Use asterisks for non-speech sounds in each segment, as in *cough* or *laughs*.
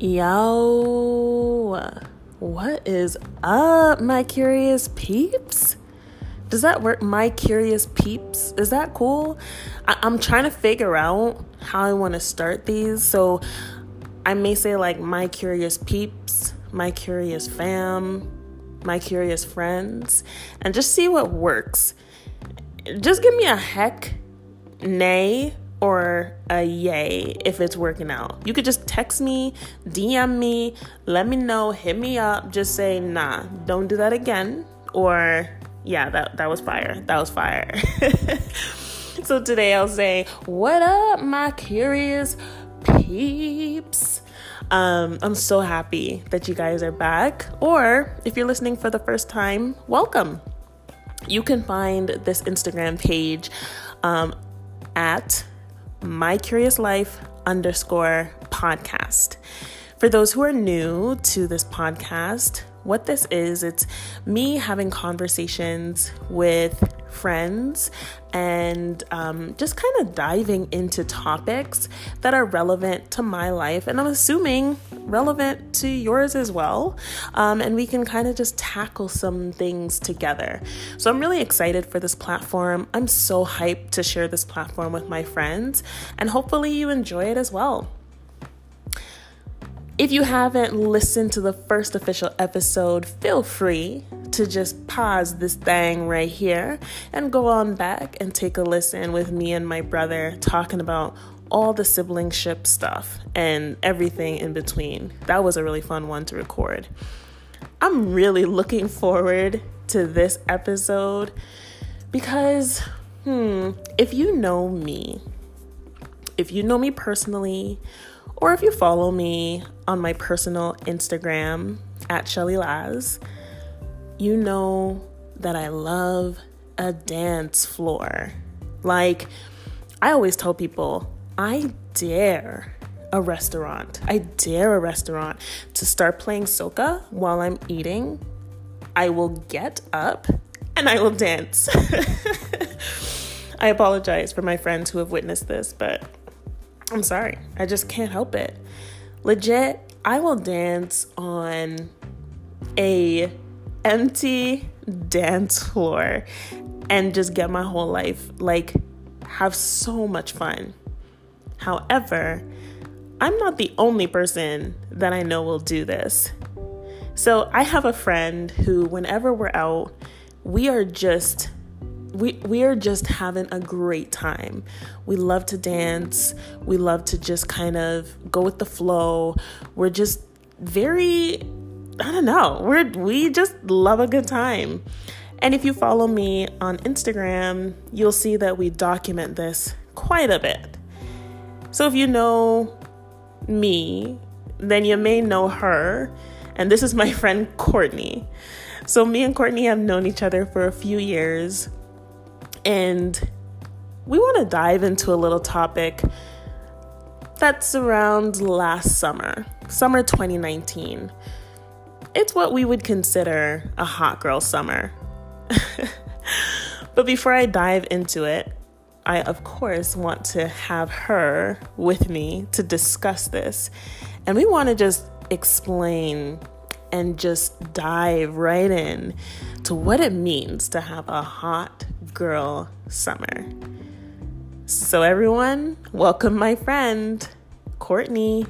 Yo, what is up, my curious peeps? Does that work? My curious peeps? Is that cool? I- am trying to figure out how I want to start these. So I may say, like, my curious peeps, my curious fam, my curious friends, and just see what works. Just give me a heck, nay, or a yay if it's working out. You could just text me, DM me, let me know, hit me up, just say, nah, don't do that again. Or, yeah, that, that was fire. That was fire. *laughs* so today I'll say, what up, my curious peeps? Um, I'm so happy that you guys are back. Or if you're listening for the first time, welcome. You can find this Instagram page um, at my curious life underscore podcast. For those who are new to this podcast, what this is, it's me having conversations with friends and um, just kind of diving into topics that are relevant to my life and I'm assuming relevant to yours as well. Um, and we can kind of just tackle some things together. So I'm really excited for this platform. I'm so hyped to share this platform with my friends, and hopefully you enjoy it as well. If you haven't listened to the first official episode, feel free to just pause this thing right here and go on back and take a listen with me and my brother talking about all the siblingship stuff and everything in between. That was a really fun one to record. I'm really looking forward to this episode because, hmm, if you know me, if you know me personally, or if you follow me on my personal Instagram at Shelly Laz, you know that I love a dance floor. Like, I always tell people, I dare a restaurant, I dare a restaurant to start playing soca while I'm eating. I will get up and I will dance. *laughs* I apologize for my friends who have witnessed this, but I'm sorry. I just can't help it. Legit, I will dance on a empty dance floor and just get my whole life like have so much fun. However, I'm not the only person that I know will do this. So, I have a friend who whenever we're out, we are just we we are just having a great time. We love to dance. We love to just kind of go with the flow. We're just very I don't know. We're we just love a good time. And if you follow me on Instagram, you'll see that we document this quite a bit. So if you know me, then you may know her. And this is my *laughs* friend Courtney. So me and Courtney have known each other for a few years. And we want to dive into a little topic that's around last summer, summer 2019. It's what we would consider a hot girl summer. *laughs* but before I dive into it, I, of course, want to have her with me to discuss this. And we want to just explain and just dive right in to what it means to have a hot girl summer. So, everyone, welcome my friend, Courtney.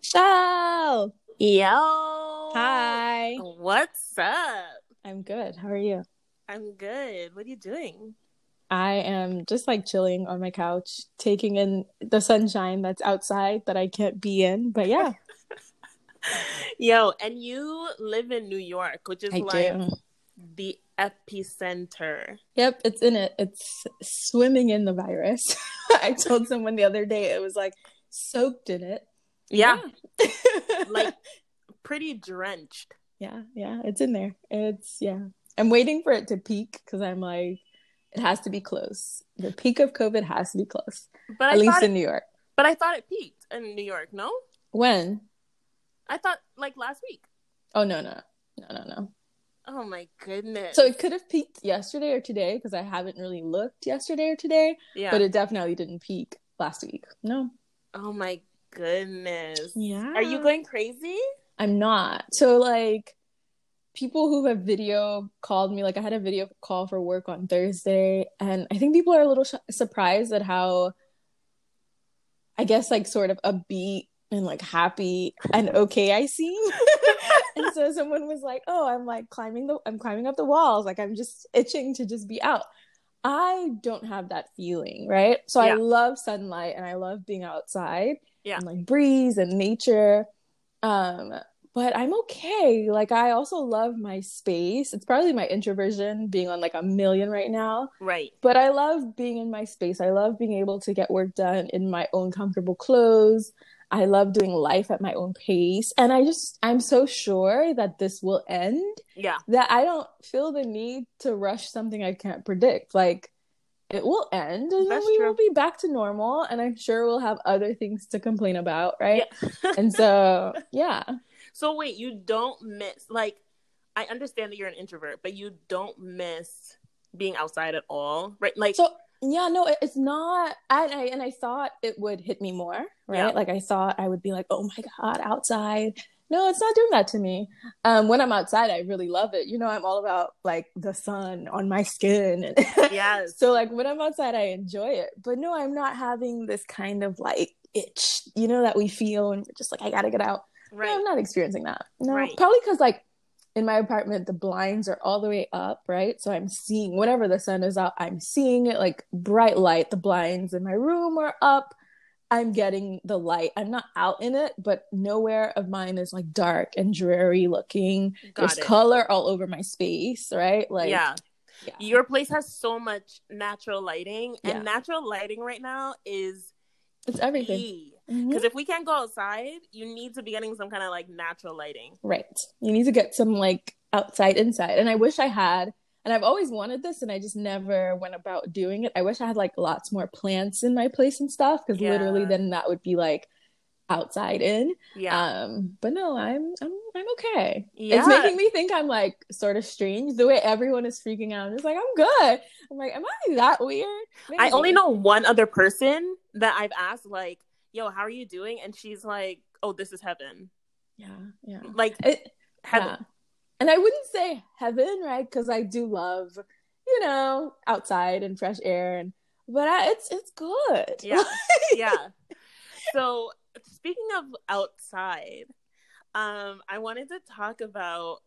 Shell! Yo! Hi! What's up? I'm good. How are you? I'm good. What are you doing? I am just like chilling on my couch, taking in the sunshine that's outside that I can't be in. But yeah. Yo, and you live in New York, which is I like do. the epicenter. Yep, it's in it. It's swimming in the virus. *laughs* I told someone the other day it was like soaked in it. Yeah, Yeah. *laughs* like pretty drenched. yeah, yeah, it's in there. It's yeah. I'm waiting for it to peak because I'm like, it has to be close. The peak of COVID has to be close, But I at least in it, New York. but I thought it peaked in New York. No, When? I thought like last week. Oh no, no, no, no, no. Oh my goodness. So it could have peaked yesterday or today because I haven't really looked yesterday or today, yeah. but it definitely didn't peak last week. No. oh my goodness. Yeah. Are you going crazy? I'm not. So like people who have video called me like I had a video call for work on Thursday and I think people are a little sh- surprised at how I guess like sort of upbeat and like happy and okay I seem. *laughs* and so someone was like, "Oh, I'm like climbing the I'm climbing up the walls. Like I'm just itching to just be out." I don't have that feeling, right? So Yeah. I love sunlight and I love being outside Yeah. and like breeze and nature. Um, but I'm okay. Like I also love my space. It's probably my introversion being on like a million right now, Right. but I love being in my space. I love being able to get work done in my own comfortable clothes. I love doing life at my own pace. And I just I'm so sure that this will end Yeah. that I don't feel the need to rush something I can't predict. Like it will end and then we true. will be back to normal and I'm sure we'll have other things to complain about, right? Yeah. *laughs* and so, yeah. so wait, you don't miss like I understand that you're an introvert, but you don't miss being outside at all, right? Like So, yeah, no, it- it's not and I and I thought it would hit me more, right? Yeah. Like I thought I would be like, "Oh my god, outside." No, it's not doing that to me. Um when I'm outside, I really love it. You know, I'm all about like the sun on my skin and *laughs* yes. So like when I'm outside, I enjoy it. But no, I'm not having this kind of like itch, you know, that we feel and we're just like, I gotta get out. right. No, I'm not experiencing that. No, Right. probably because like in my apartment, the blinds are all the way up, right? So I'm seeing whenever the sun is out, I'm seeing it like bright light. The blinds in my room are up. I'm getting the light. I'm not out in it, but nowhere of mine is like dark and dreary looking. Got There's it. color all over my space, right? Like yeah. yeah. Your place has so much natural lighting, Yeah. and natural lighting right now is it's everything. key. Mhm. Because if we can't go outside, you need to be getting some kind of like natural lighting. Right. You need to get some like outside inside. And I wish I had, and I've always wanted this and I just never went about doing it. I wish I had like lots more plants in my place and stuff because Yeah. literally then that would be like outside in. Yeah. Um but no, I'm I'm I'm okay. Yeah. It's making me think I'm like sort of strange the way everyone is freaking out. I'm just like I'm good. I'm like am I that weird? I only know one other person that I've asked, like, yo, how are you doing? And she's like, oh, this is heaven. Yeah, yeah. Like, It, heaven. Yeah. And I wouldn't say heaven, right? Because I do love, you know, outside and fresh air, and but I, it's it's good. Yeah. *laughs* yeah. So speaking of outside, um, I wanted to talk about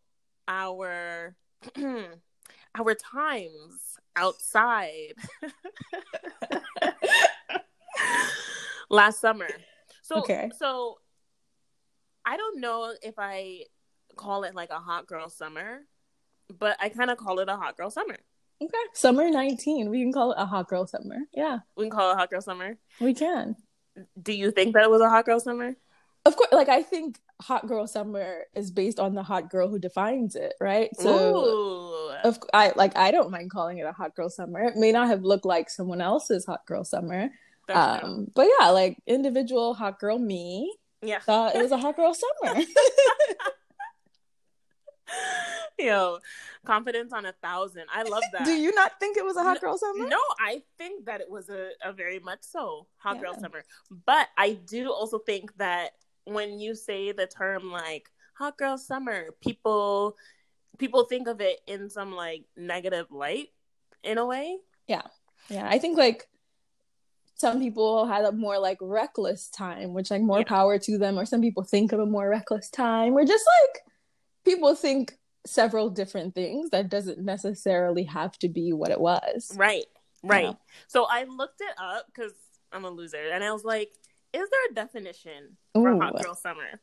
our *clears throat* our times outside *laughs* *laughs* last summer. So Okay. so I don't know if I call it like a hot girl summer, but I kind of call it a hot girl summer. okay. Summer 19. We can call it a hot girl summer. Yeah, We can call it a hot girl summer. we can. Do you think that it was a hot girl summer? Of course, like I think hot girl summer is based on the hot girl who defines it, right? So Ooh. of I like I don't mind calling it a hot girl summer. It may not have looked like someone else's hot girl summer. That's true. Um, but yeah, like individual hot girl me yeah. thought it was a hot girl summer. *laughs* *laughs* Yo, confidence on a thousand. I love that. Do you not think it was a hot girl summer? No, I think that it was a, a very much so hot girl summer. But I do also think that when you say the term like hot girl summer, people people think of it in some like negative light in a way. Yeah. Yeah, I think like some people had a more like reckless time, which like more Yeah. power to them, or some people think of a more reckless time, or just like people think several different things that doesn't necessarily have to be what it was. Right. Right. Yeah. So I looked it up because I'm a loser and I was like, is there a definition for Ooh. hot girl summer?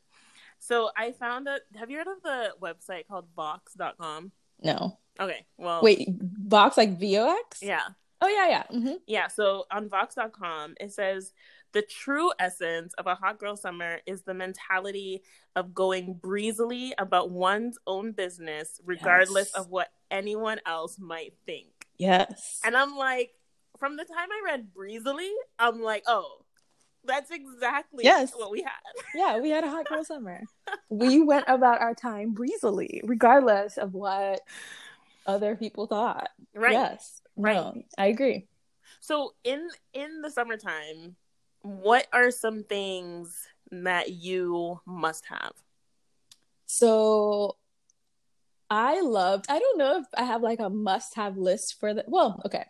So I found that have you heard of the website called Vox.com? No, Okay. Well wait, box like VOX? Yeah. Oh yeah, yeah. hmm Yeah. So on Vox.com it says the true essence of a hot girl summer is the mentality of going breezily about one's own business, regardless Yes. of what anyone else might think. Yes. And I'm like, from the time I read breezily, I'm like, oh, That's exactly Yes. what we had. *laughs* Yeah, we had a hot girl summer. we went about our time breezily, regardless of what other people thought. Right. Yes. Right. No, I agree. So in in the summertime, what are some things that you must have? So I loved, I don't know if I have like a must have list for the, well, okay,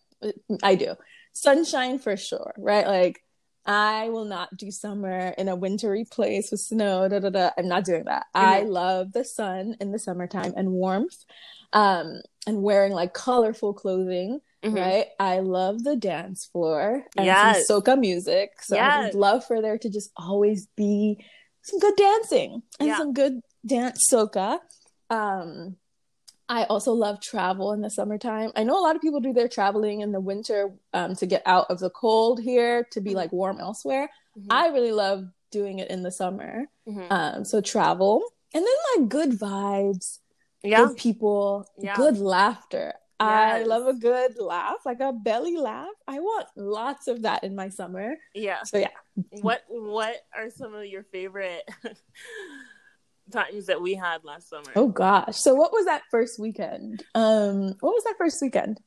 I do. Sunshine for sure, right? Like, I will not do summer in a wintry place with snow. Da, da, da. I'm not doing that. I Mhm. love the sun in the summertime and warmth, um, and wearing like colorful clothing. Mhm. Right, I love the dance floor and Yes. some soca music. So I would love for there to just always be some good dancing and Yeah. some good dance soca. Um, I also love travel in the summertime. I know a lot of people do their traveling in the winter um, to get out of the cold here to be Mhm. like warm elsewhere. Mhm. I really love doing it in the summer. Mhm. Um, so travel and then like good vibes, yeah. good people, Yeah. good laughter. I love a good laugh, like a belly laugh. I want lots of that in my summer. Yeah. So yeah. *laughs* What what are some of your favorite *laughs* times that we had last summer? Oh gosh. So what was that first weekend? Um, what was that first weekend?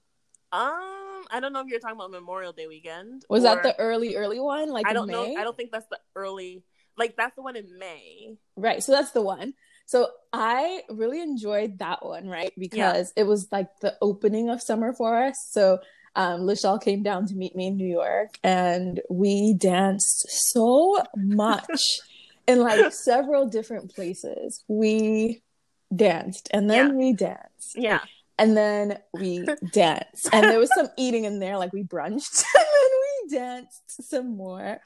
Um, I don't know if you're talking about Memorial Day weekend. Was that the early, early one? Like I don't know. I don't think that's the early. Like that's the one in May. Right. So that's the one. So I really enjoyed that one, right? Because it was like the opening of summer for us. So um Lachelle came down to meet me in New York and we danced so much *laughs* in like several different places. We danced and then Yeah. we danced Yeah. and then we *laughs* danced and there was some eating in there like we brunched *laughs* and then we danced some more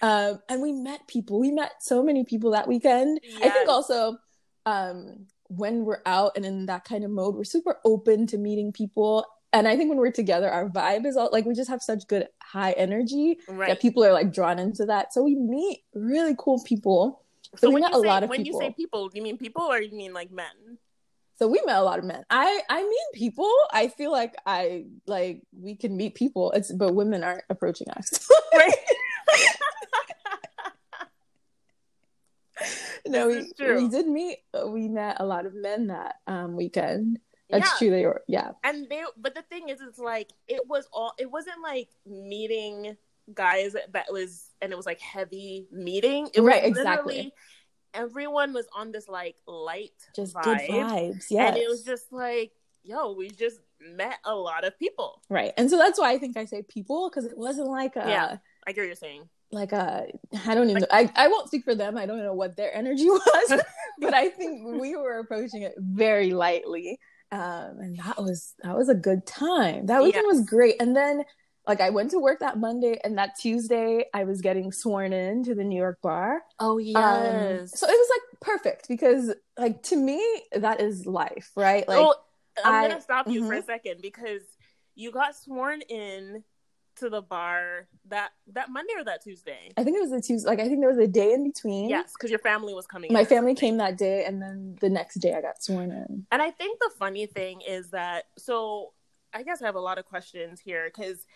um, and we met people we met so many people that weekend i think also um, when we're out and in that kind of mode we're super open to meeting people and i think when we're together our vibe is all like we just have such good high energy Right. that people are like drawn into that so we meet really cool people so we when met a say, lot of people. when people you say people, do you mean people or you mean like men? so we met a lot of men. I I mean people. I feel like I like we can meet people. It's but women aren't approaching us. *laughs* Right. *laughs* *laughs* no, we we did meet. We met a lot of men that um weekend. That's yeah. true. They were yeah. And they, but the thing is, it's like it was all. It wasn't like meeting guys that was, and it was like heavy meeting. It was Right, exactly. Everyone was on this like light Just vibe, good vibes. Yeah, and it was just like, yo, we just met a lot of people. right. And so that's why I think I say people because it wasn't like a Yeah. I get what you're saying. Like a I don't even I, I won't speak for them. I don't know what their energy *laughs* was, *laughs* but I think we were approaching it very lightly. Um and that was that was a good time. That weekend was great. And then like I went to work that Monday and that Tuesday I was getting sworn in to the New York bar. Oh Um, so it was like perfect because like to me that is life, right? Like well, I'm I- gonna stop you for a mhm. second because you got sworn in to the bar that that Monday or that Tuesday. I think it was a Tuesday. Like I think there was a day in between. Yes, because your family was coming. My family came that day, and then the next day I got sworn in. And I think the funny thing is that so I guess I have a lot of questions here because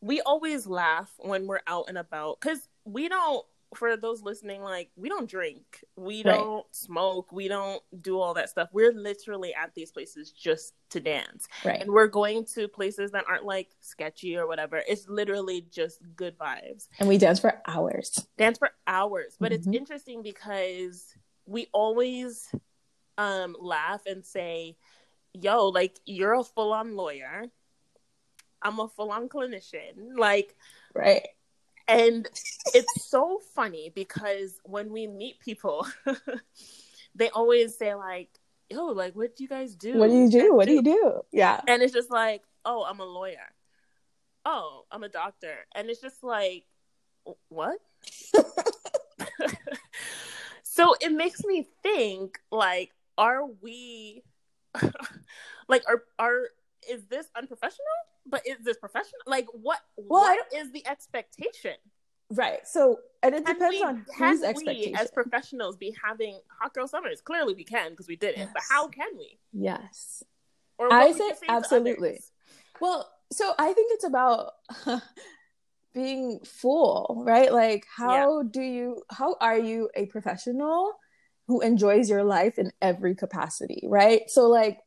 we always laugh when we're out and about because we don't. For those listening, like we don't drink, we Right. don't smoke, we don't do all that stuff. We're literally at these places just to dance, Right. and we're going to places that aren't like sketchy or whatever. It's literally just good vibes. And we dance for hours. dance for hours but it's Mhm. interesting because we always um laugh and say yo like you're a full-on lawyer i'm a full-on clinician like Right. And it's so funny because when we meet people *laughs* they always say like yo like what do you guys do What do you do? What do you do? Yeah. and it's just like oh i'm a lawyer oh i'm a doctor and it's just like what *laughs* *laughs* so it makes me think like are we like are are is this unprofessional but is this professional like what Well, what is the expectation Right. So, and it Can depends we- on can whose we as professionals be having hot girl summers clearly we can because we did it but how can we yes. or I say absolutely. Well, so I think it's about *laughs* being full, right? Like how yeah. do you how are you a professional who enjoys your life in every capacity, right? So like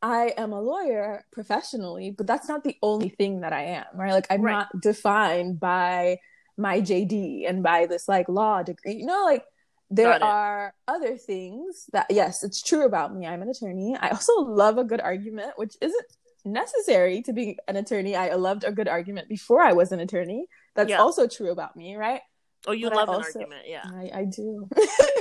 I am a lawyer professionally, but that's not the only thing that I am, right? Like I'm right. not defined by my JD and by this like law degree. You know, like there are other things that yes, it's true about me. I'm an attorney. I also love a good argument, which isn't necessary to be an attorney. I loved a good argument before I was an attorney. That's yeah. also true about me, right? Oh, you but love also, an argument, yeah. I, I do.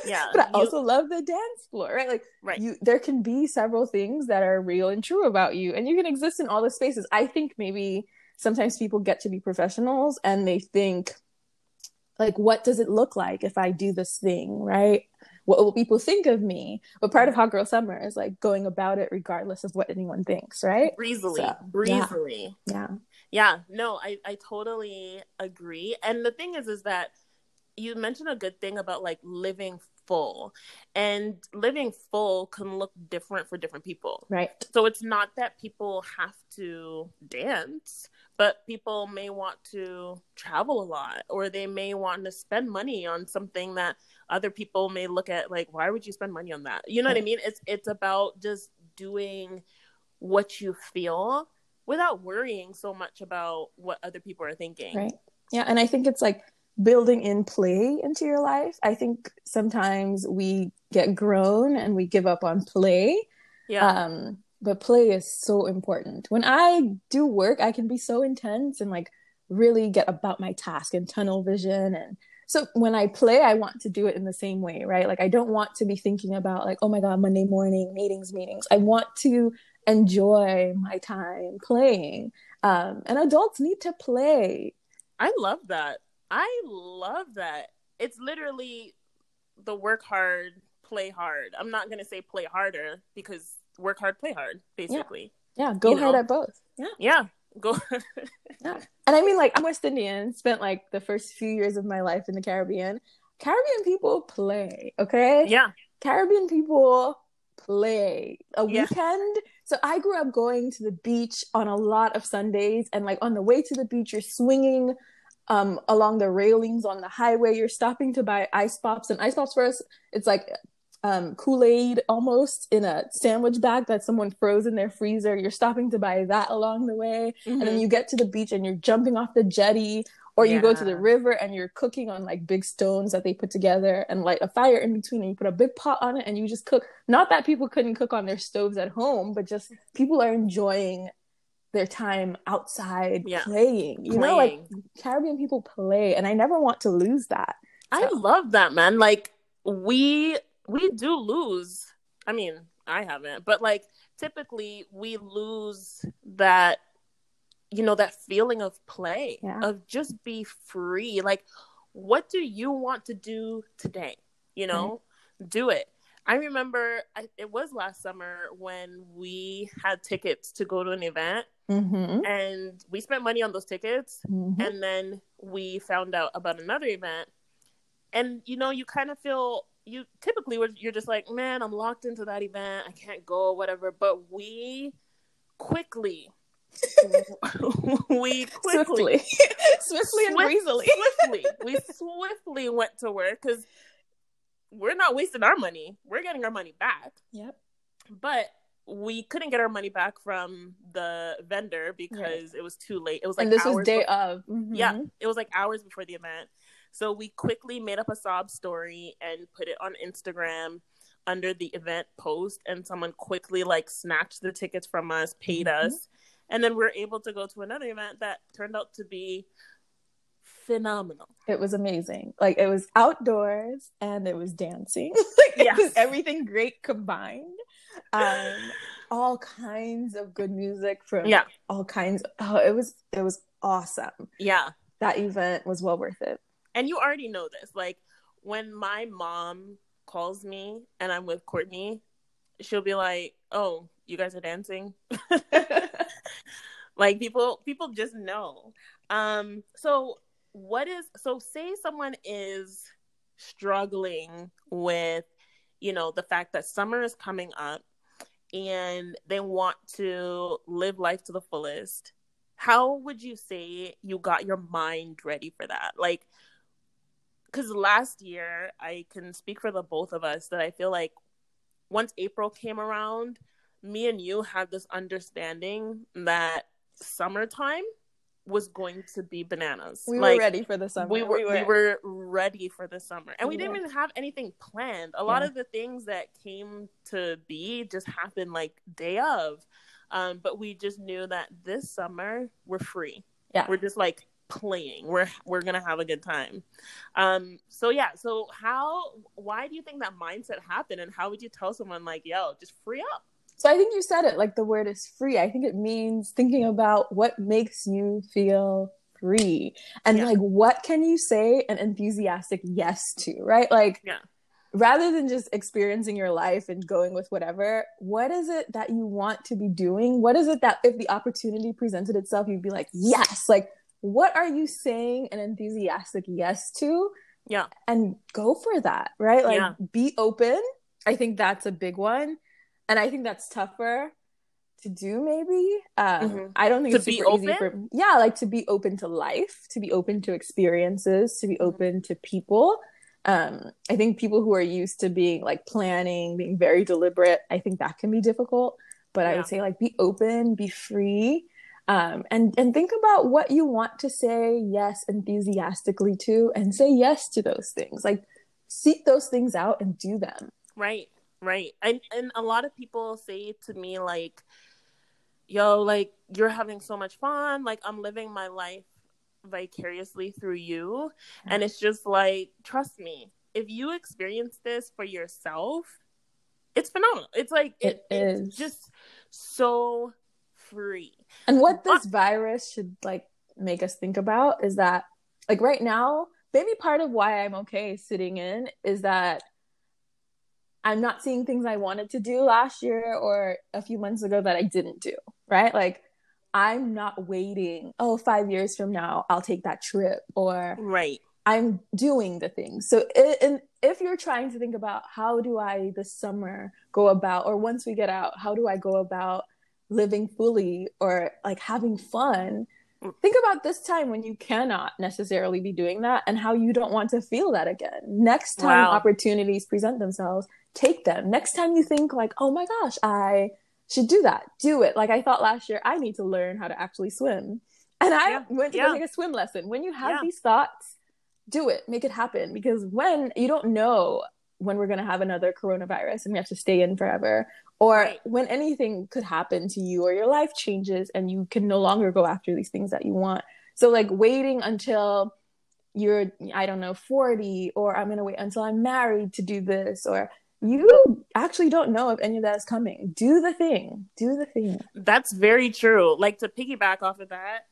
yeah. *laughs* but I also love the dance floor, right? Like right. you there can be several things that are real and true about you and you can exist in all the spaces. I think maybe sometimes people get to be professionals and they think like what does it look like if I do this thing, right? What will people think of me? But part of mm-hmm. Hot Girl Summer is like going about it regardless of what anyone thinks, right? Breezily. So, breezily. Yeah. yeah. Yeah. No, I, I totally agree. And the thing is is that you mentioned a good thing about like living full and living full can look different for different people. Right. So it's not that people have to dance but people may want to travel a lot or they may want to spend money on something that other people may look at like why would you spend money on that? You know what i mean? It's it's about just doing what you feel without worrying so much about what other people are thinking. Right. Yeah and i think it's like building in play into your life. I think sometimes we get grown and we give up on play. Yeah. Um, but play is so important. When I do work, I can be so intense and like really get about my task and tunnel vision and so when I play, I want to do it in the same way, right? Like I don't want to be thinking about like, oh my god, Monday morning meetings, meetings. I want to enjoy my time playing. Um, and adults need to play. I love that. I love that. It's literally the work hard, play hard. I'm not gonna say play harder because work hard, play hard, basically. Yeah, yeah. go you hard know? at both. Yeah, yeah, go. *laughs* yeah, and I mean, like, I'm West Indian. Spent like the first few years of my life in the Caribbean. Caribbean people play, okay? Yeah. Caribbean people play a yeah. weekend. So I grew up going to the beach on a lot of Sundays, and like on the way to the beach, you're swinging um, along the railings on the highway. You're stopping to buy ice pops, and ice pops for us, it's like um, Kool Aid almost in a sandwich bag that someone froze in their freezer. You're stopping to buy that along the way, mm-hmm. and then mm-hmm. you get to the beach and you're jumping off the jetty, or you yeah. go to the river and you're cooking on like big stones that they put together and light a fire in between, and you put a big pot on it and you just cook. Not that people couldn't cook on their stoves at home, but just people are enjoying their time outside yeah. playing. You playing. know, like Caribbean people play, and I never want to lose that. So. I love that, man. Like we we do lose. I mean, I haven't, but like typically we lose that you know that feeling of play yeah. of just be free like what do you want to do today you know right. do it I remember I, it was last summer when we had tickets to go to an event, mm-hmm. and we spent money on those tickets, mm-hmm. and then we found out about another event, and you know, you kind of feel you typically you're just like, man, I'm locked into that event, I can't go, whatever. But we quickly *laughs* we quickly, swiftly, *laughs* swiftly and breezily, swiftly, we *laughs* swiftly went to work because we're not wasting our money. We're getting our money back. Yep. But we couldn't get our money back from the vendor because it was too late. It was like and this was day before, of. Mm-hmm. Yeah, it was like hours before the event. So we quickly made up a sob story and put it on Instagram under the event post, and someone quickly like snatched the tickets from us, paid mm-hmm. us, and then we are able to go to another event that turned out to be phenomenal. It was amazing. Like it was outdoors and it was dancing. *laughs* like yes. it was everything great combined. Um all kinds of good music from yeah. all kinds of, oh it was it was awesome. Yeah. That event was well worth it. And you already know this. Like when my mom calls me and I'm with Courtney, she'll be like, "Oh, you guys are dancing." *laughs* like people people just know. Um so what is so say someone is struggling with you know the fact that summer is coming up and they want to live life to the fullest how would you say you got your mind ready for that? Like, because last year, I can speak for the both of us that I feel like once April came around, me and you had this understanding that summertime was going to be bananas. We like, were ready for the summer. We were, we were, we were ready for the summer. And we, We didn't even have anything planned. A lot Yeah. of the things that came to be just happened like day of. Um, but we just knew that this summer we're free. Yeah. We're just like playing. We're we're gonna have a good time. Um, so yeah, so how why do you think that mindset happened and how would you tell someone like, yo, just free up? So I think you said it like the word is free. I think it means thinking about what makes you feel free and Yeah. like what can you say an enthusiastic yes to, right? Like Yeah. rather than just experiencing your life and going with whatever, what is it that you want to be doing? What is it that if the opportunity presented itself, you'd be like, yes, like what are you saying an enthusiastic yes to? Yeah. and go for that, right? Like Yeah. be open. I think that's a big one. And I think that's tougher to do maybe. Um Mhm. I don't think To it's be super easy open? for yeah, like to be open to life, to be open to experiences, to be Mm-hmm. open to people. Um I think people who are used to being like planning, being very deliberate, I think that can be difficult. But I would say like be open, be free. Um, and and think about what you want to say yes enthusiastically to, and say yes to those things. Like seek those things out and do them. Right, right. And and a lot of people say to me like, "Yo, like you're having so much fun. Like I'm living my life vicariously through you." And it's just like, trust me, if you experience this for yourself, it's phenomenal. It's like It it's is. just so free. And what this virus should like make us think about is that like right now, maybe part of why I'm okay sitting in is that I'm not seeing things I wanted to do last year or a few months ago that I didn't do, right? Like I'm not waiting, oh, five years from now, I'll take that trip or Right. I'm doing the things. So, i- and if you're trying to think about how do I this summer go about, or once we get out, how do I go about living fully or like having fun? Mm. Think about this time when you cannot necessarily be doing that and how you don't want to feel that again. Next time Wow. opportunities present themselves, take them. Next time you think like, oh my gosh, I should do that, do it. Like I thought last year, I need to learn how to actually swim. And I Yeah. went to Yeah. take a swim lesson. When you have Yeah. these thoughts, do it, make it happen. Because when you don't know when we're going to have another coronavirus and we have to stay in forever, or Right. when anything could happen to you or your life changes and you can no longer go after these things that you want. So, like, waiting until you're, I don't know, 40, or I'm going to wait until I'm married to do this, or you actually don't know if any of that is coming. Do the thing. Do the thing. That's very true. Like to piggyback off of that,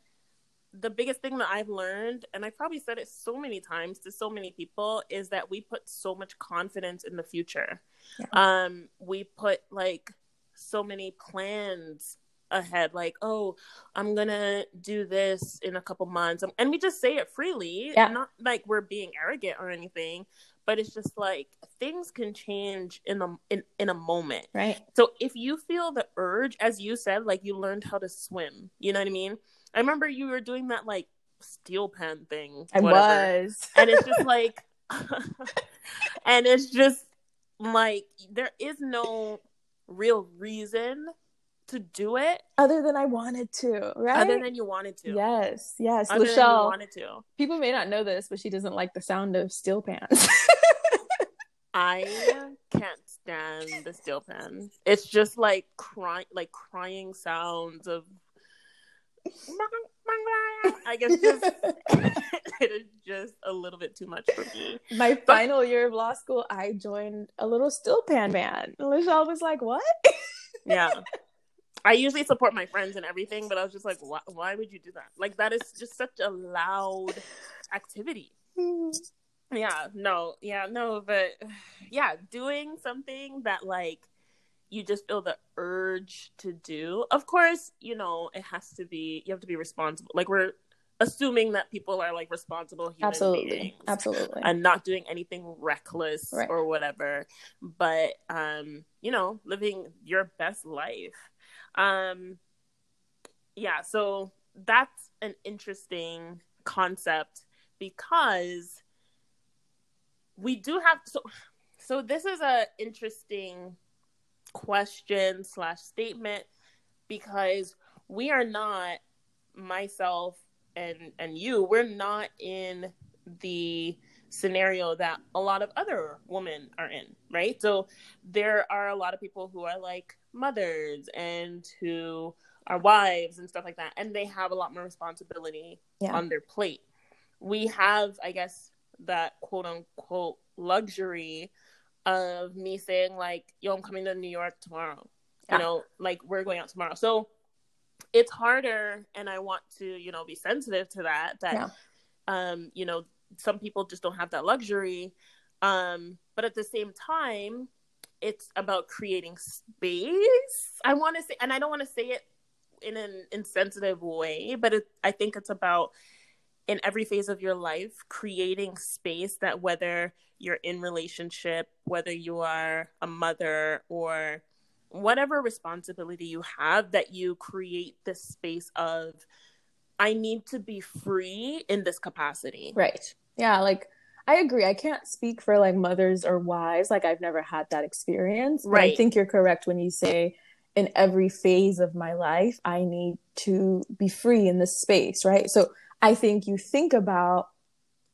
the biggest thing that I've learned, and I've probably said it so many times to so many people, is that we put so much confidence in the future. Yeah. Um, we put like so many plans ahead, like, oh, I'm gonna do this in a couple months, and we just say it freely, Yeah. not like we're being arrogant or anything. But it's just like things can change in a in, in a moment. Right. So if you feel the urge, as you said, like you learned how to swim, you know what I mean? I remember you were doing that like steel pan thing. I whatever. was. *laughs* And it's just like, *laughs* and it's just like, there is no real reason to do it Other than I wanted to, right? other than you wanted to. Yes, yes. Other Lachelle, wanted to. people may not know this, but she doesn't like the sound of steel pans. *laughs* I can't stand the steel pan. It's just like crying, like crying sounds of. *laughs* I guess just *laughs* it is just a little bit too much for me. My final year of law school, I joined a little steel pan band. And Lachelle was like, "What?" Yeah. I usually support my friends and everything, but I was just like, why, why would you do that? Like, that is just such a loud activity. Yeah, no, yeah, no, but *sighs* yeah, doing something that like you just feel the urge to do. Of course, you know, it has to be you have to be responsible. Like we're assuming that people are like responsible human Absolutely, beings absolutely. and not doing anything reckless Right. or whatever, but um, you know, living your best life. Um yeah, so that's an interesting concept because we do have so so this is a interesting question slash statement because we are not myself and and you we're not in the scenario that a lot of other women are in right? So there are a lot of people who are like mothers and who are wives and stuff like that and they have a lot more responsibility yeah. on their plate we have i guess that quote unquote luxury of me saying like yo i'm coming to new york tomorrow yeah. you know like we're going out tomorrow so it's harder and i want to you know be sensitive to that that yeah. um you know some people just don't have that luxury um but at the same time it's about creating space. I want to say and i don't want to say it in an insensitive way but it, i think it's about in every phase of your life creating space that whether you're in relationship whether you are a mother or whatever responsibility you have that you create this space of i need to be free in this capacity. Right. Yeah like i agree i can't speak for like mothers or wives like i've never had that experience right i think you're correct when you say in every phase of my life i need to be free in this space right so I think you think about,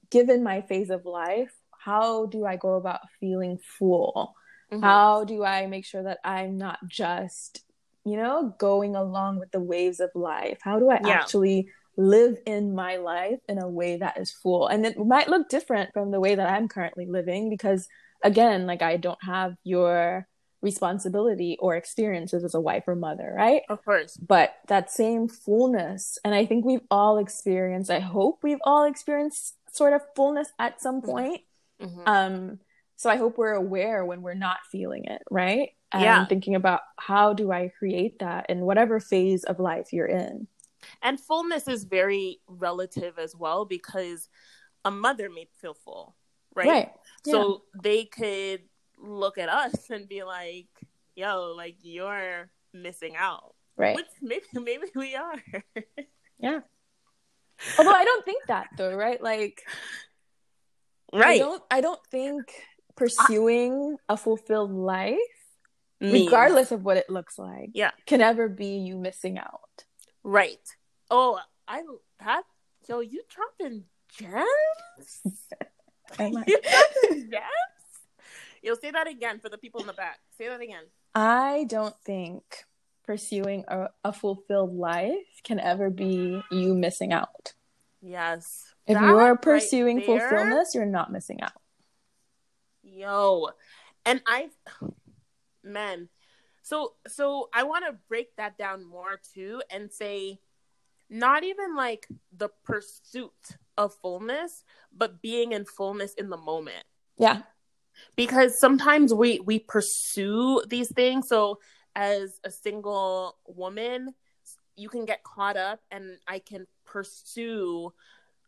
given my phase of life, how do I go about feeling full? Mm-hmm. How do I make sure that I'm not just, you know, going along with the waves of life? How do I yeah. actually live in my life in a way that is full? And it might look different from the way that I'm currently living because, again, like I don't have your responsibility or experiences as a wife or mother, right? Of course. But that same fullness, and I think we've all experienced, I hope we've all experienced sort of fullness at some mm-hmm. point. Mm-hmm. Um, so I hope we're aware when we're not feeling it, right? And yeah. thinking about how do I create that in whatever phase of life you're in. And fullness is very relative as well because a mother may feel full, right? Right. Yeah. So they could look at us *laughs* and be like, yo, like you're missing out. Right. Which maybe *laughs* maybe we are. yeah. Although I don't think that though, right? Like Right. I don't I don't think pursuing I, a fulfilled life, means. regardless of what it looks like, yeah, can ever be you missing out. Right. Oh, I that so you dropping gems? *laughs* Oh you *laughs* dropping gems? You'll say that again for the people in the back. Say that again. I don't think pursuing a, a fulfilled life can ever be you missing out. Yes. If you're pursuing right fulfillment, you're not missing out. Yo. And I man. So so I want to break that down more too and say not even like the pursuit of fullness, but being in fullness in the moment. Yeah. Because sometimes we we pursue these things. So as a single woman you can get caught up and i can pursue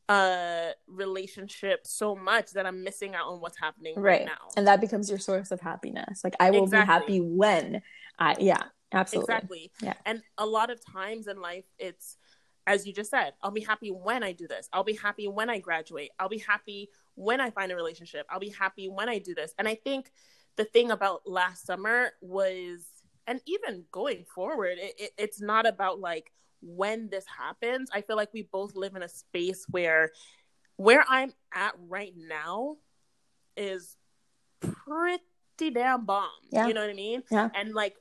a relationship so much that i'm missing out on what's happening right, right. now. And that becomes your source of happiness. Like i will exactly. be happy when i yeah absolutely exactly yeah and a lot of times in life it's as you just said, I'll be happy when I do this. I'll be happy when I graduate. I'll be happy when I find a relationship. I'll be happy when I do this. And I think the thing about last summer was, and even going forward, it, it, it's not about like when this happens. I feel like we both live in a space where where I'm at right now is pretty damn bomb. Yeah. You know what I mean? Yeah. And like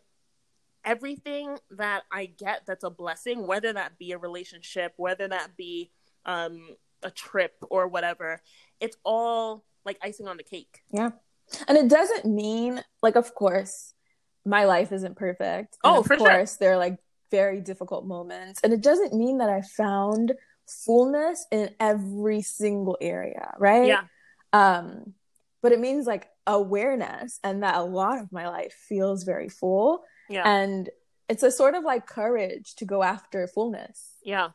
everything that I get that's a blessing, whether that be a relationship, whether that be um, a trip or whatever, it's all like icing on the cake. Yeah. And it doesn't mean, like, of course, my life isn't perfect. And oh, of for course, sure. there are like very difficult moments. And it doesn't mean that I found fullness in every single area, right? Yeah. Um, but it means like awareness and that a lot of my life feels very full yeah. And it's a sort of like courage to go after fullness. Yeah.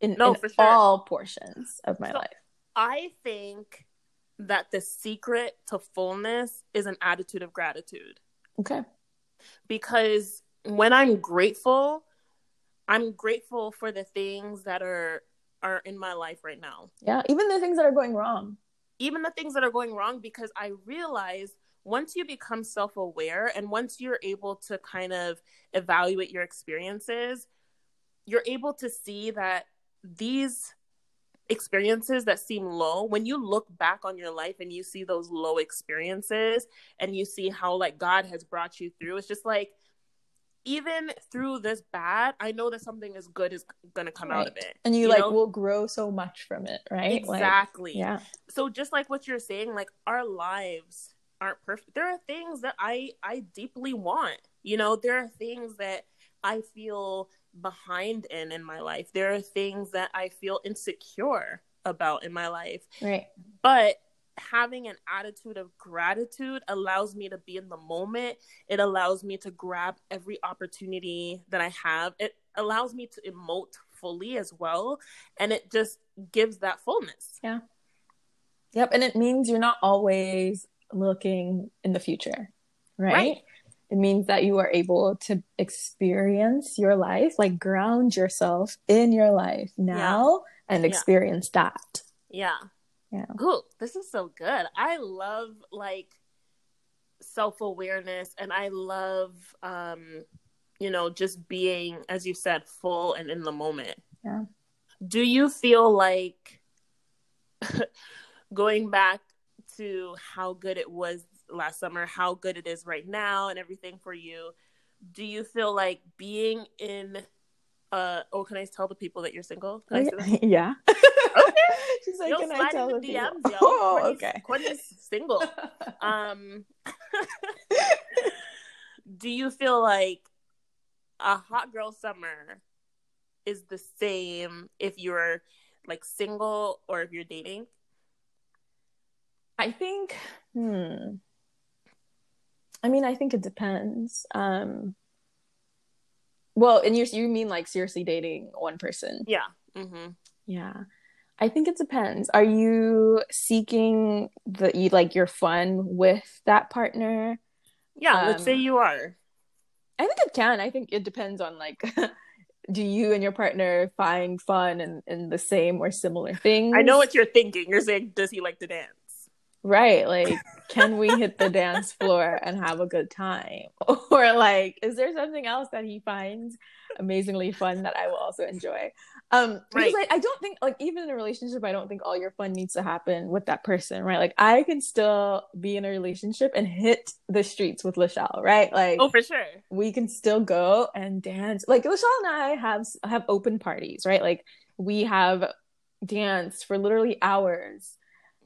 In, no, in for sure. all portions of my so life. I think that the secret to fullness is an attitude of gratitude. Okay. Because when I'm grateful, I'm grateful for the things that are are in my life right now. Yeah, even the things that are going wrong. Even the things that are going wrong because I realize once you become self-aware and once you're able to kind of evaluate your experiences, you're able to see that these experiences that seem low when you look back on your life and you see those low experiences and you see how like god has brought you through it's just like even through this bad i know that something as good is gonna come right. out of it and you, you like know? will grow so much from it right exactly like, yeah so just like what you're saying like our lives aren't perfect there are things that i i deeply want you know there are things that i feel behind in in my life. There are things that I feel insecure about in my life. Right. But having an attitude of gratitude allows me to be in the moment. It allows me to grab every opportunity that I have. It allows me to emote fully as well. And it just gives that fullness. Yeah. Yep. And it means you're not always looking in the future. Right. right. It means that you are able to experience your life, like ground yourself in your life now yeah. and experience yeah. that. Yeah. Yeah. Ooh, this is so good. I love like self awareness and I love, um, you know, just being, as you said, full and in the moment. Yeah. Do you feel like *laughs* going back to how good it was last summer, how good it is right now, and everything for you. Do you feel like being in? Uh, oh, can I tell the people that you're single? Oh, *laughs* yeah. yeah. *laughs* okay. She's like, yo, can I tell the DMs, yo. *laughs* Oh, okay. Courtney's single. um, do you feel like a hot girl summer is the same if you're like single or if you're dating? I think, hmm. I mean, I think it depends. Um, well, and you you mean like seriously dating one person? Yeah. Mm-hmm. Yeah. I think it depends. Are you seeking the you like your fun with that partner? Yeah, um, let's say um, you are. I think it can. I think it depends on like *laughs* do you and your partner find fun in, in the same or similar things? I know what you're thinking. You're saying does he like to dance? Right. Like, can we hit the dance floor and have a good time? *laughs* Or, like, is there something else that he finds amazingly fun that I will also enjoy? Um, because right. I, I don't think, like, even in a relationship, I don't think all your fun needs to happen with that person, right? Like, I can still be in a relationship and hit the streets with Lachelle, right? Like, oh, for sure. We can still go and dance. Like, Lachelle and I have have open parties, right? Like, we have danced for literally hours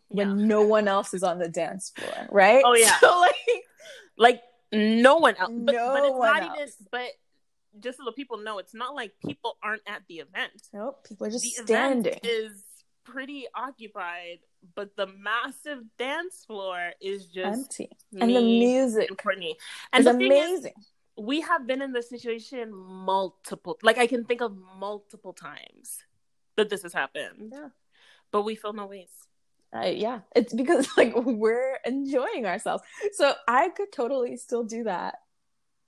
when yeah. no one else is on the dance floor, right? Oh yeah. *laughs* So like like no one else. But, no but it's one not else. even but just so the people know, it's not like people aren't at the event. Nope, people are just the standing. Event is pretty occupied, but the massive dance floor is just empty, and the music and Courtney. And the amazing. Is, we have been in this situation multiple, like I can think of multiple times that this has happened. Yeah, but we feel no ways. Uh, yeah, it's because *laughs* like we're enjoying ourselves. So I could totally still do that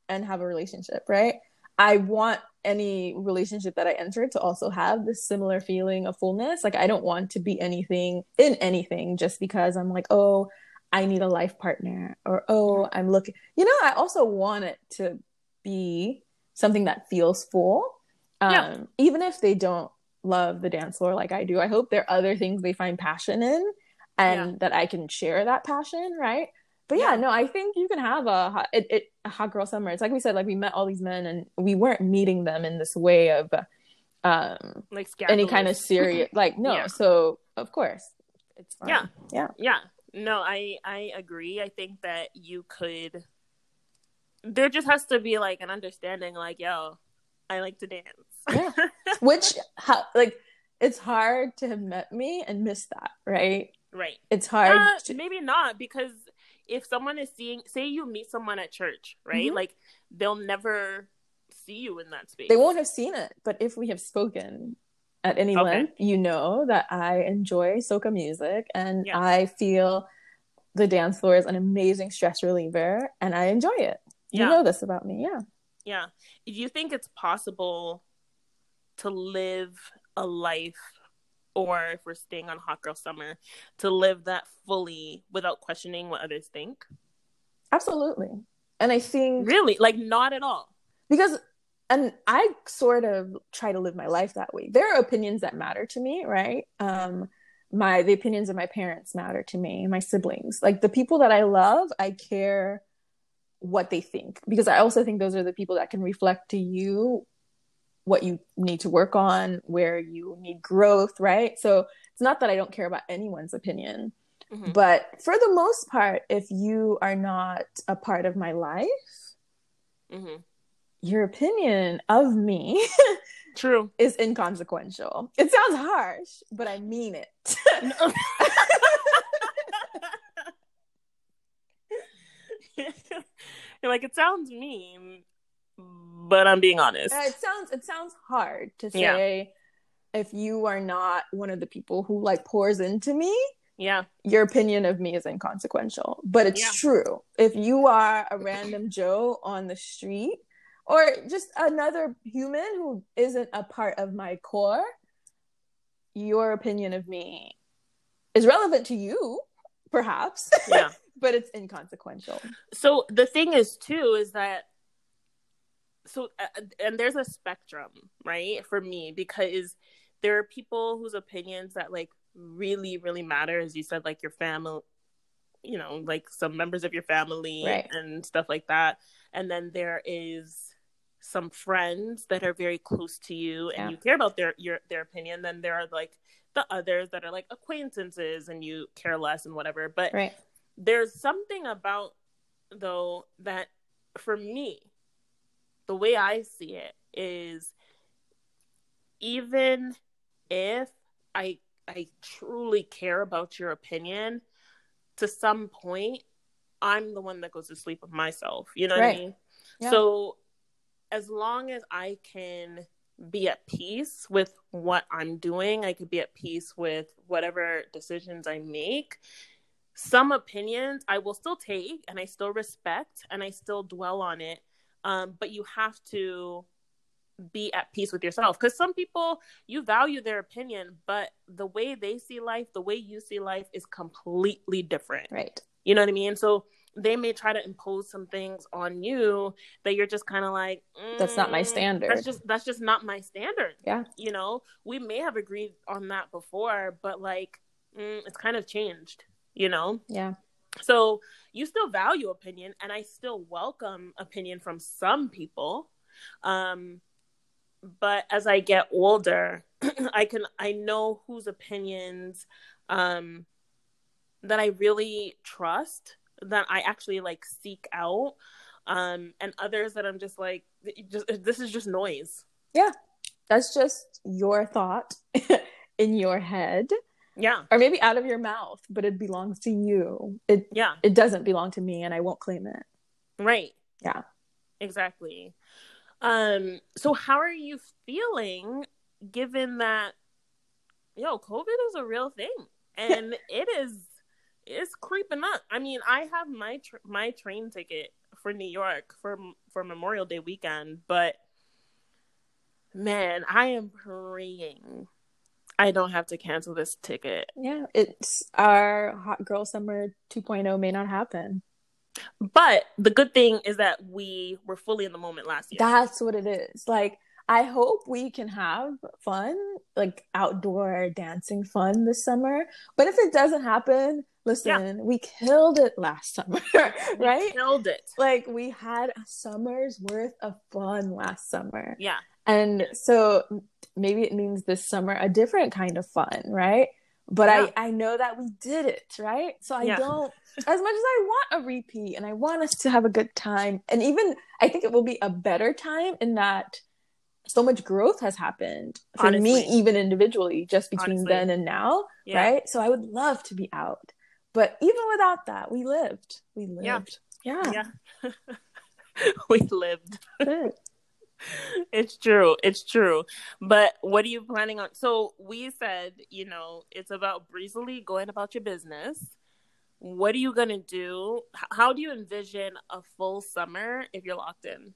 and have a relationship, right? I want any relationship that I enter to also have this similar feeling of fullness. Like I don't want to be anything in anything just because I'm like, oh, I need a life partner or oh, I'm looking. You know, I also want it to be something that feels full. Um, yeah. even if they don't love the dance floor like I do. I hope there are other things they find passion in and yeah. that I can share that passion, right? But yeah, yeah, no, I think you can have a hot, it, it, a hot girl summer. It's like we said, like we met all these men and we weren't meeting them in this way of um like any kind of serious *laughs* like no. Yeah. So of course it's fine. Yeah. Yeah. Yeah. No, I I agree. I think that you could there just has to be like an understanding like, yo, I like to dance. yeah. *laughs* Which, how, like, it's hard to have met me and miss that, right? Right. It's hard. Uh, to... Maybe not because if someone is seeing, say, you meet someone at church, right? Mm-hmm. Like, they'll never see you in that space. They won't have seen it, but if we have spoken at any okay. length, you know that I enjoy soca music and yeah. I feel the dance floor is an amazing stress reliever and I enjoy it. You yeah. know this about me, yeah. Yeah. Do you think it's possible to live a life or if we're staying on hot girl summer to live that fully without questioning what others think? Absolutely. And i think really? Like not at all? Because and i sort of try to live my life that way. There are opinions that matter to me right? Um my the opinions of my parents matter to me my siblings. Like the people that i love i care what they think because i also think those are the people that can reflect to you what you need to work on, where you need growth, right? So it's not that I don't care about anyone's opinion, mm-hmm. but for the most part, if you are not a part of my life, mm-hmm. your opinion of me *laughs* true is inconsequential. It sounds harsh, but I mean it. *laughs* *laughs* *laughs* You're like, it sounds mean, but I'm being honest. Uh, it sounds it sounds hard to say yeah. if you are not one of the people who like pours into me. Yeah. Your opinion of me is inconsequential, but it's yeah. true. If you are a random Joe on the street or just another human who isn't a part of my core, your opinion of me is relevant to you, perhaps. Yeah. *laughs* but it's inconsequential. So the thing is too is that so uh, and there's a spectrum right for me because there are people whose opinions that like really really matter as you said like your family you know like some members of your family right. and stuff like that and then there is some friends that are very close to you and yeah. you care about their your their opinion then there are like the others that are like acquaintances and you care less and whatever but right. There's something about though that for me the way I see it is even if I I truly care about your opinion, to some point, I'm the one that goes to sleep with myself. You know right. what I mean? Yeah. So as long as I can be at peace with what I'm doing, I could be at peace with whatever decisions I make. Some opinions I will still take and I still respect and I still dwell on it. Um, but you have to be at peace with yourself. Because some people you value their opinion but the way they see life the way you see life is completely different. Right. You know what i mean? So they may try to impose some things on you that you're just kind of like mm, that's not my mm, standard. that's just that's just not my standard. Yeah. You know? We may have agreed on that before but like mm, it's kind of changed you know yeah so you still value opinion, and I still welcome opinion from some people. Um, but as I get older, *clears throat* I can I know whose opinions um, that I really trust, that I actually like seek out, um, and others that I'm just like, just this is just noise. Yeah, that's just your thought *laughs* in your head yeah. Or maybe out of your mouth, but it belongs to you. It yeah. It doesn't belong to me and I won't claim it. Right. Yeah. Exactly. Um so how are you feeling given that yo, COVID is a real thing and it is it's creeping up. I mean, I have my tr- my train ticket for New York for for Memorial Day weekend, but man, I am praying I don't have to cancel this ticket. Yeah, it's our hot girl summer 2.0 may not happen. But the good thing is that we were fully in the moment last year. That's what it is. Like I hope we can have fun, like outdoor dancing fun this summer. But if it doesn't happen, listen, yeah. we killed it last summer, *laughs* right? We killed it. Like we had a summer's worth of fun last summer. Yeah. And so maybe it means this summer a different kind of fun, right? But yeah. I, I know that we did it, right? So I yeah. don't, as much as I want a repeat and I want us to have a good time, and even I think it will be a better time in that so much growth has happened for Honestly. me, even individually, just between Honestly. then and now, yeah. right? So I would love to be out. But even without that, we lived. We lived. Yeah. Yeah. *laughs* we lived it's true. It's true. But what are you planning on? So we said, you know, it's about breezily going about your business. What are you going to do? How do you envision a full summer if you're locked in?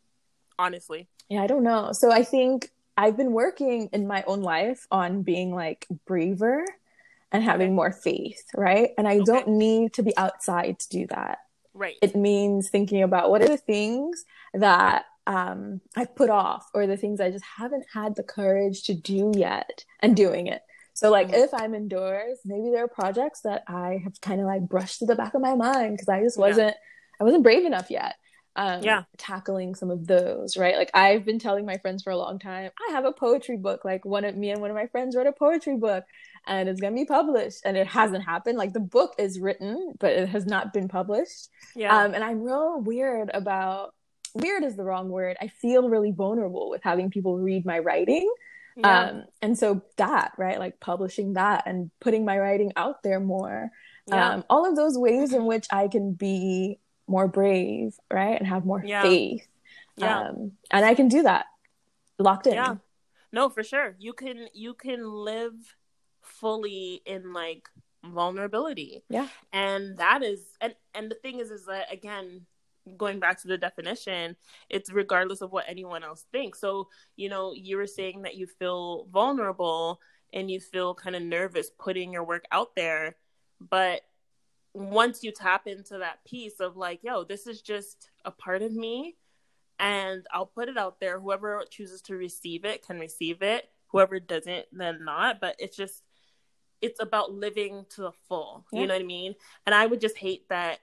Honestly. Yeah, I don't know. So I think I've been working in my own life on being like braver and having okay. more faith, right? And I okay. don't need to be outside to do that. Right. It means thinking about what are the things that um, I've put off or the things I just haven't had the courage to do yet and doing it. So like mm-hmm. if I'm indoors, maybe there are projects that I have kind of like brushed to the back of my mind because I just wasn't yeah. I wasn't brave enough yet. Um, yeah, tackling some of those, right? Like I've been telling my friends for a long time, I have a poetry book. Like one of me and one of my friends wrote a poetry book, and it's gonna be published, and it hasn't happened. Like the book is written, but it has not been published. Yeah, um, and I'm real weird about weird is the wrong word. I feel really vulnerable with having people read my writing. Yeah. Um, and so that, right, like publishing that and putting my writing out there more, yeah. um, all of those ways in which I can be more brave, right, and have more yeah. faith. Yeah. Um, and I can do that locked in. Yeah. No, for sure. You can you can live fully in like vulnerability. Yeah. And that is and and the thing is is that again going back to the definition, it's regardless of what anyone else thinks. So, you know, you were saying that you feel vulnerable and you feel kind of nervous putting your work out there. But once you tap into that piece of like, yo, this is just a part of me and I'll put it out there. Whoever chooses to receive it can receive it. Whoever doesn't, then not. But it's just, it's about living to the full. Yeah. You know what I mean? And I would just hate that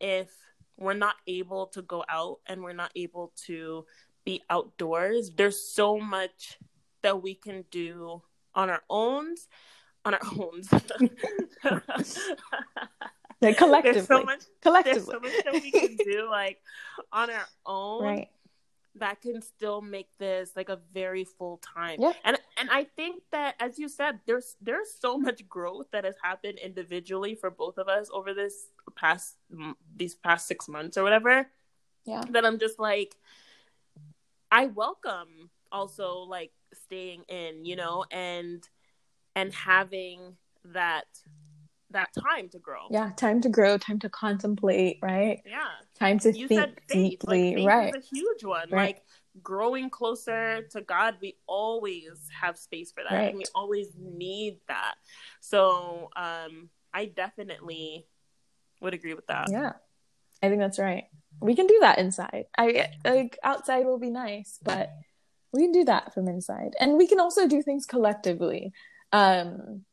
if we're not able to go out and we're not able to be outdoors. There's so much that we can do on our own, on our own. like *laughs* collectively. There's so much, collectively. There's so much that we can do like on our *laughs* own. Right that can still make this like a very full time. Yeah. And and I think that as you said, there's there's so much growth that has happened individually for both of us over this past these past six months or whatever. Yeah. That I'm just like, I welcome also like staying in, you know, and and having that that time to grow. Yeah, time to grow, time to contemplate, right? Yeah. Time to you think deeply, like, right? a huge one. Right. Like growing closer to God, we always have space for that. Right. And we always need that. So um I definitely would agree with that. Yeah. I think that's right. We can do that inside. I like outside will be nice, but we can do that from inside. And we can also do things collectively. Um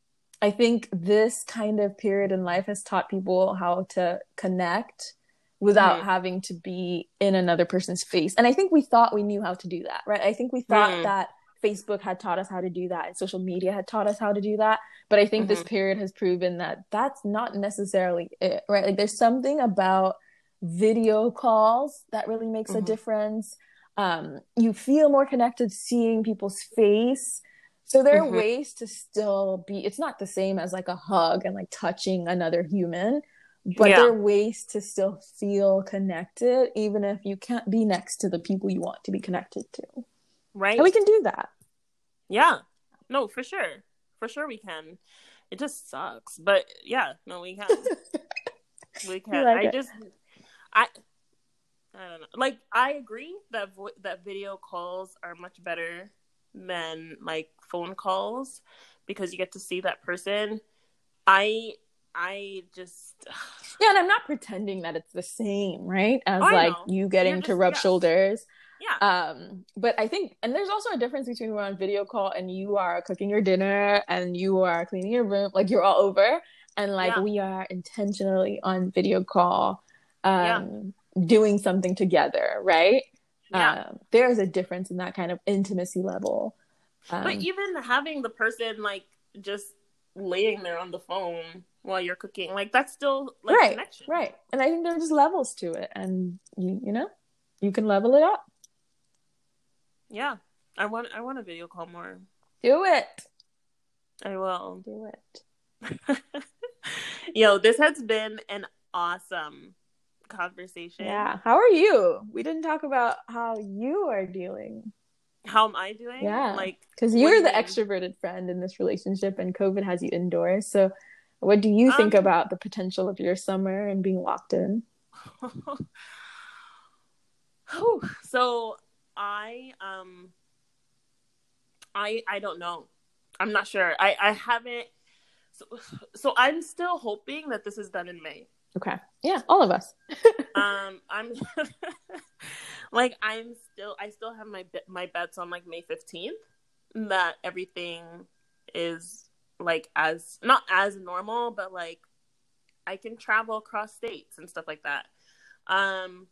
I think this kind of period in life has taught people how to connect without mm having to be in another person's face. And I think we thought we knew how to do that, right? I think we thought that Facebook had taught us how to do that and social media had taught us how to do that. But I think mm-hmm. this period has proven that that's not necessarily it, right? Like there's something about video calls that really makes mm-hmm. a difference. Um, you feel more connected seeing people's face so there are mm-hmm. ways to still be, it's not the same as like a hug and like touching another human, but yeah. there are ways to still feel connected, even if you can't be next to the people you want to be connected to. Right. And we can do that. Yeah. No, for sure. For sure we can. It just sucks. But yeah, no, we can. *laughs* we can. Like I it. just, I, I don't know. Like I agree that vo- that video calls are much better than like phone calls because you get to see that person. I I just *sighs* yeah, and I'm not pretending that it's the same, right? As oh, like you getting just, to rub yeah. shoulders. Yeah. Um, but I think, and there's also a difference between we're on video call and you are cooking your dinner and you are cleaning your room, like you're all over, and like yeah. we are intentionally on video call, um, yeah. doing something together, right? Yeah. Um, there is a difference in that kind of intimacy level. Um, but even having the person like just laying there on the phone while you're cooking, like that's still like right, connection. right. And I think there are just levels to it, and you you know, you can level it up. Yeah, I want I want a video call more. Do it. I will do it. *laughs* Yo, this has been an awesome conversation. Yeah. How are you? We didn't talk about how you are dealing. How am I doing? Yeah. Like, because you're the extroverted friend in this relationship, and COVID has you indoors. So, what do you think um, about the potential of your summer and being locked in? *laughs* so, I um, I I don't know. I'm not sure. I I haven't. So, *sighs* so I'm still hoping that this is done in May. Okay. Yeah, all of us. *laughs* um, I'm *laughs* like I'm still I still have my my bets on like May 15th that everything is like as not as normal, but like I can travel across states and stuff like that. Um,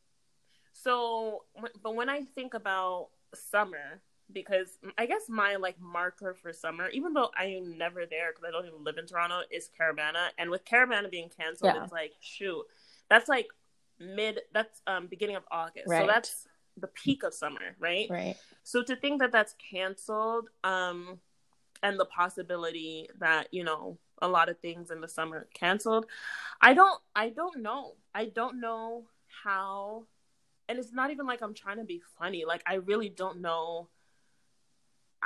so but when I think about summer, because I guess my like marker for summer, even though I am never there because I don't even live in Toronto, is Caribana. And with Caribana being canceled, yeah. it's like shoot, that's like mid, that's um beginning of August, right. so that's the peak of summer, right? Right. So to think that that's canceled, um, and the possibility that you know a lot of things in the summer canceled, I don't, I don't know, I don't know how and it's not even like I'm trying to be funny. Like I really don't know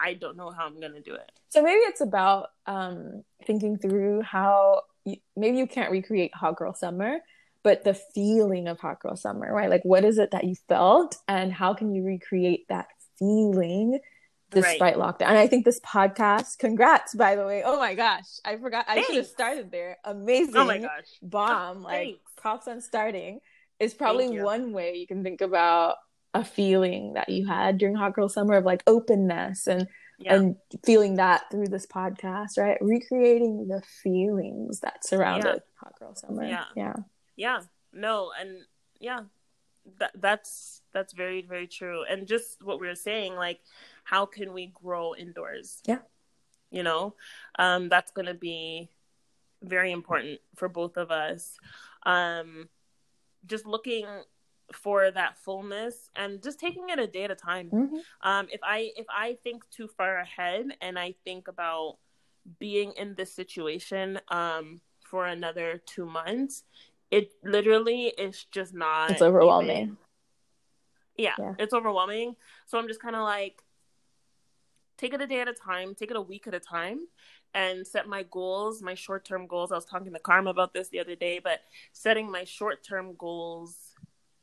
I don't know how I'm gonna do it. So maybe it's about um, thinking through how you, maybe you can't recreate Hot Girl Summer, but the feeling of Hot Girl Summer, right? Like, what is it that you felt, and how can you recreate that feeling despite right. lockdown? And I think this podcast, congrats, by the way. Oh my gosh, I forgot. I should have started there. Amazing. Oh my gosh, bomb! Oh, like props on starting. Is probably one way you can think about a feeling that you had during Hot Girl Summer of like openness and yeah. and feeling that through this podcast, right? Recreating the feelings that surrounded yeah. Hot Girl Summer. Yeah. Yeah. Yeah. No, and yeah. That that's that's very, very true. And just what we were saying, like how can we grow indoors? Yeah. You know? Um, that's gonna be very important for both of us. Um just looking for that fullness and just taking it a day at a time. Mm-hmm. Um, if I if I think too far ahead and I think about being in this situation um, for another two months, it literally is just not. It's overwhelming. Yeah, yeah, it's overwhelming. So I'm just kind of like, take it a day at a time, take it a week at a time, and set my goals, my short term goals. I was talking to Karma about this the other day, but setting my short term goals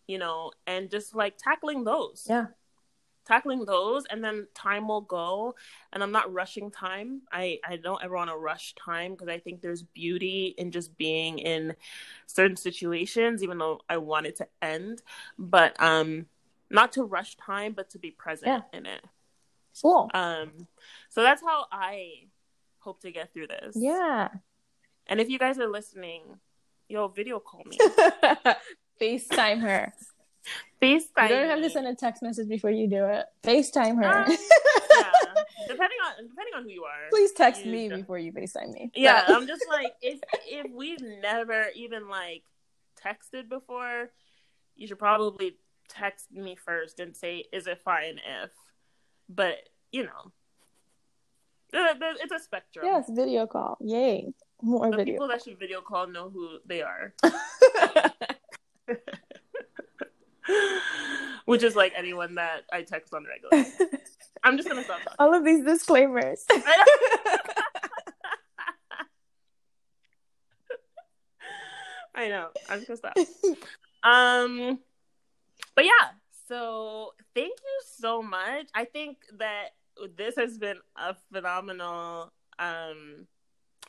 you know, and just like tackling those. Yeah. Tackling those and then time will go and I'm not rushing time. I I don't ever want to rush time because I think there's beauty in just being in certain situations even though I want it to end, but um not to rush time but to be present yeah. in it. Cool. Um so that's how I hope to get through this. Yeah. And if you guys are listening, yo, video call me. *laughs* FaceTime her. FaceTime. You don't have to send a text message before you do it. FaceTime her. Uh, yeah. Depending on depending on who you are. Please text me just... before you FaceTime me. Yeah, I'm just like if if we've never even like texted before, you should probably text me first and say, "Is it fine if?" But you know, it's a spectrum. Yes, video call. Yay, more the video. People that should video call know who they are. *laughs* *laughs* *laughs* Which is like anyone that I text on regular. I'm just gonna stop talking. All of these disclaimers. *laughs* *laughs* I know. I'm just gonna stop. Um, but yeah. So thank you so much. I think that this has been a phenomenal. Um,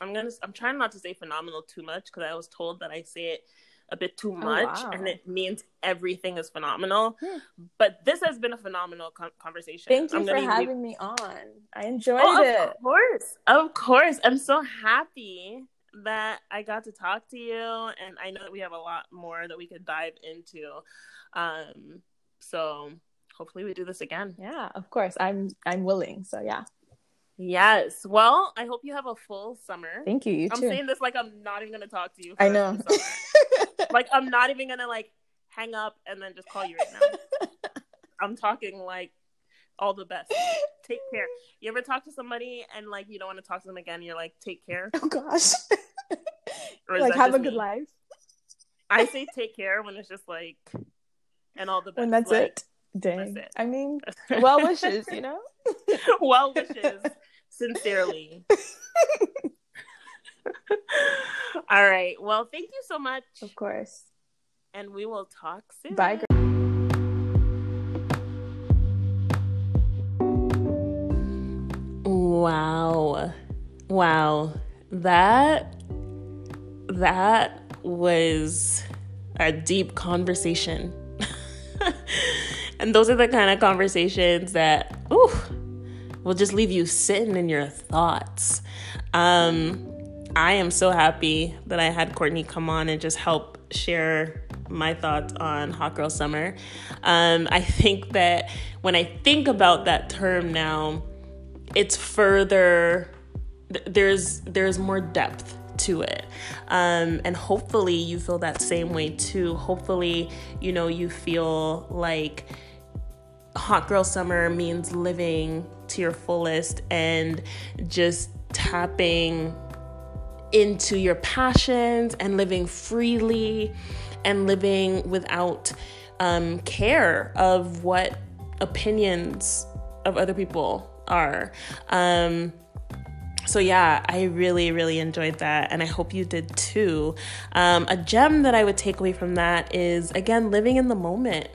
I'm gonna. I'm trying not to say phenomenal too much because I was told that I say it a bit too oh, much oh, wow. and it means everything is phenomenal. Hmm. But this has been a phenomenal conversation. Thank you I'm for having leave... me on. I enjoyed oh, it. Of course. Of course. I'm so happy that I got to talk to you and I know that we have a lot more that we could dive into. Um so hopefully we do this again. Yeah, of course. I'm I'm willing. So yeah. Yes. Well, I hope you have a full summer. Thank you. You I'm too. saying this like I'm not even gonna talk to you. I know. *laughs* like I'm not even gonna like hang up and then just call you right now. *laughs* I'm talking like all the best. Take care. You ever talk to somebody and like you don't want to talk to them again? You're like, take care. Oh gosh. like have a good me? life. I say take care when it's just like, and all the best. And that's like, it. Dang. That's it. I mean, *laughs* well wishes, you know. well wishes sincerely. *laughs* *laughs* All right. Well, thank you so much. Of course. And we will talk soon. Bye. Wow. Wow. That that was a deep conversation. *laughs* and those are the kind of conversations that ooh will just leave you sitting in your thoughts. Um I am so happy that I had Courtney come on and just help share my thoughts on Hot Girl Summer. Um, I think that when I think about that term now, it's further. There's there's more depth to it, um, and hopefully you feel that same way too. Hopefully, you know you feel like Hot Girl Summer means living to your fullest and just tapping into your passions and living freely and living without um, care of what opinions of other people are. Um, so yeah, I really, really enjoyed that, and I hope you did too. Um, a gem that I would take away from that is again living in the moment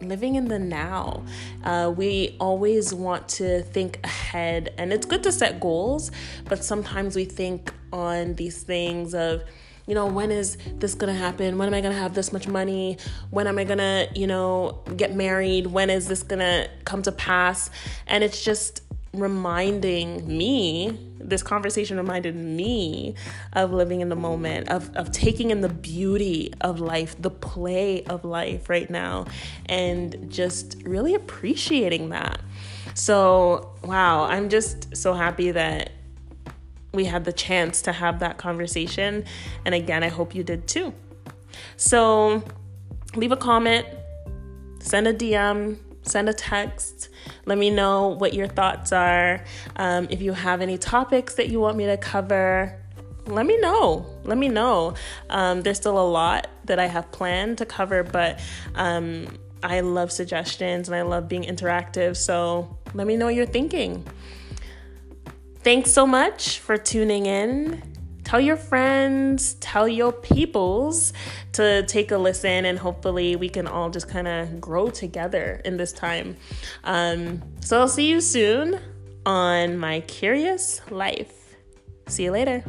living in the now. Uh, we always want to think ahead, and it's good to set goals, but sometimes we think on these things of, you know, when is this gonna happen? When am I gonna have this much money? When am I gonna, you know, get married? When is this gonna come to pass? And it's just reminding me, this conversation reminded me of living in the moment, of, of taking in the beauty of life, the play of life right now, and just really appreciating that. So, wow, I'm just so happy that we had the chance to have that conversation. And again, I hope you did too. So, leave a comment, send a DM, send a text. Let me know what your thoughts are. Um, if you have any topics that you want me to cover, let me know. Let me know. Um, there's still a lot that I have planned to cover, but um, I love suggestions and I love being interactive. So let me know what you're thinking. Thanks so much for tuning in. Tell your friends, tell your peoples to take a listen, and hopefully, we can all just kind of grow together in this time. Um, so, I'll see you soon on My Curious Life. See you later.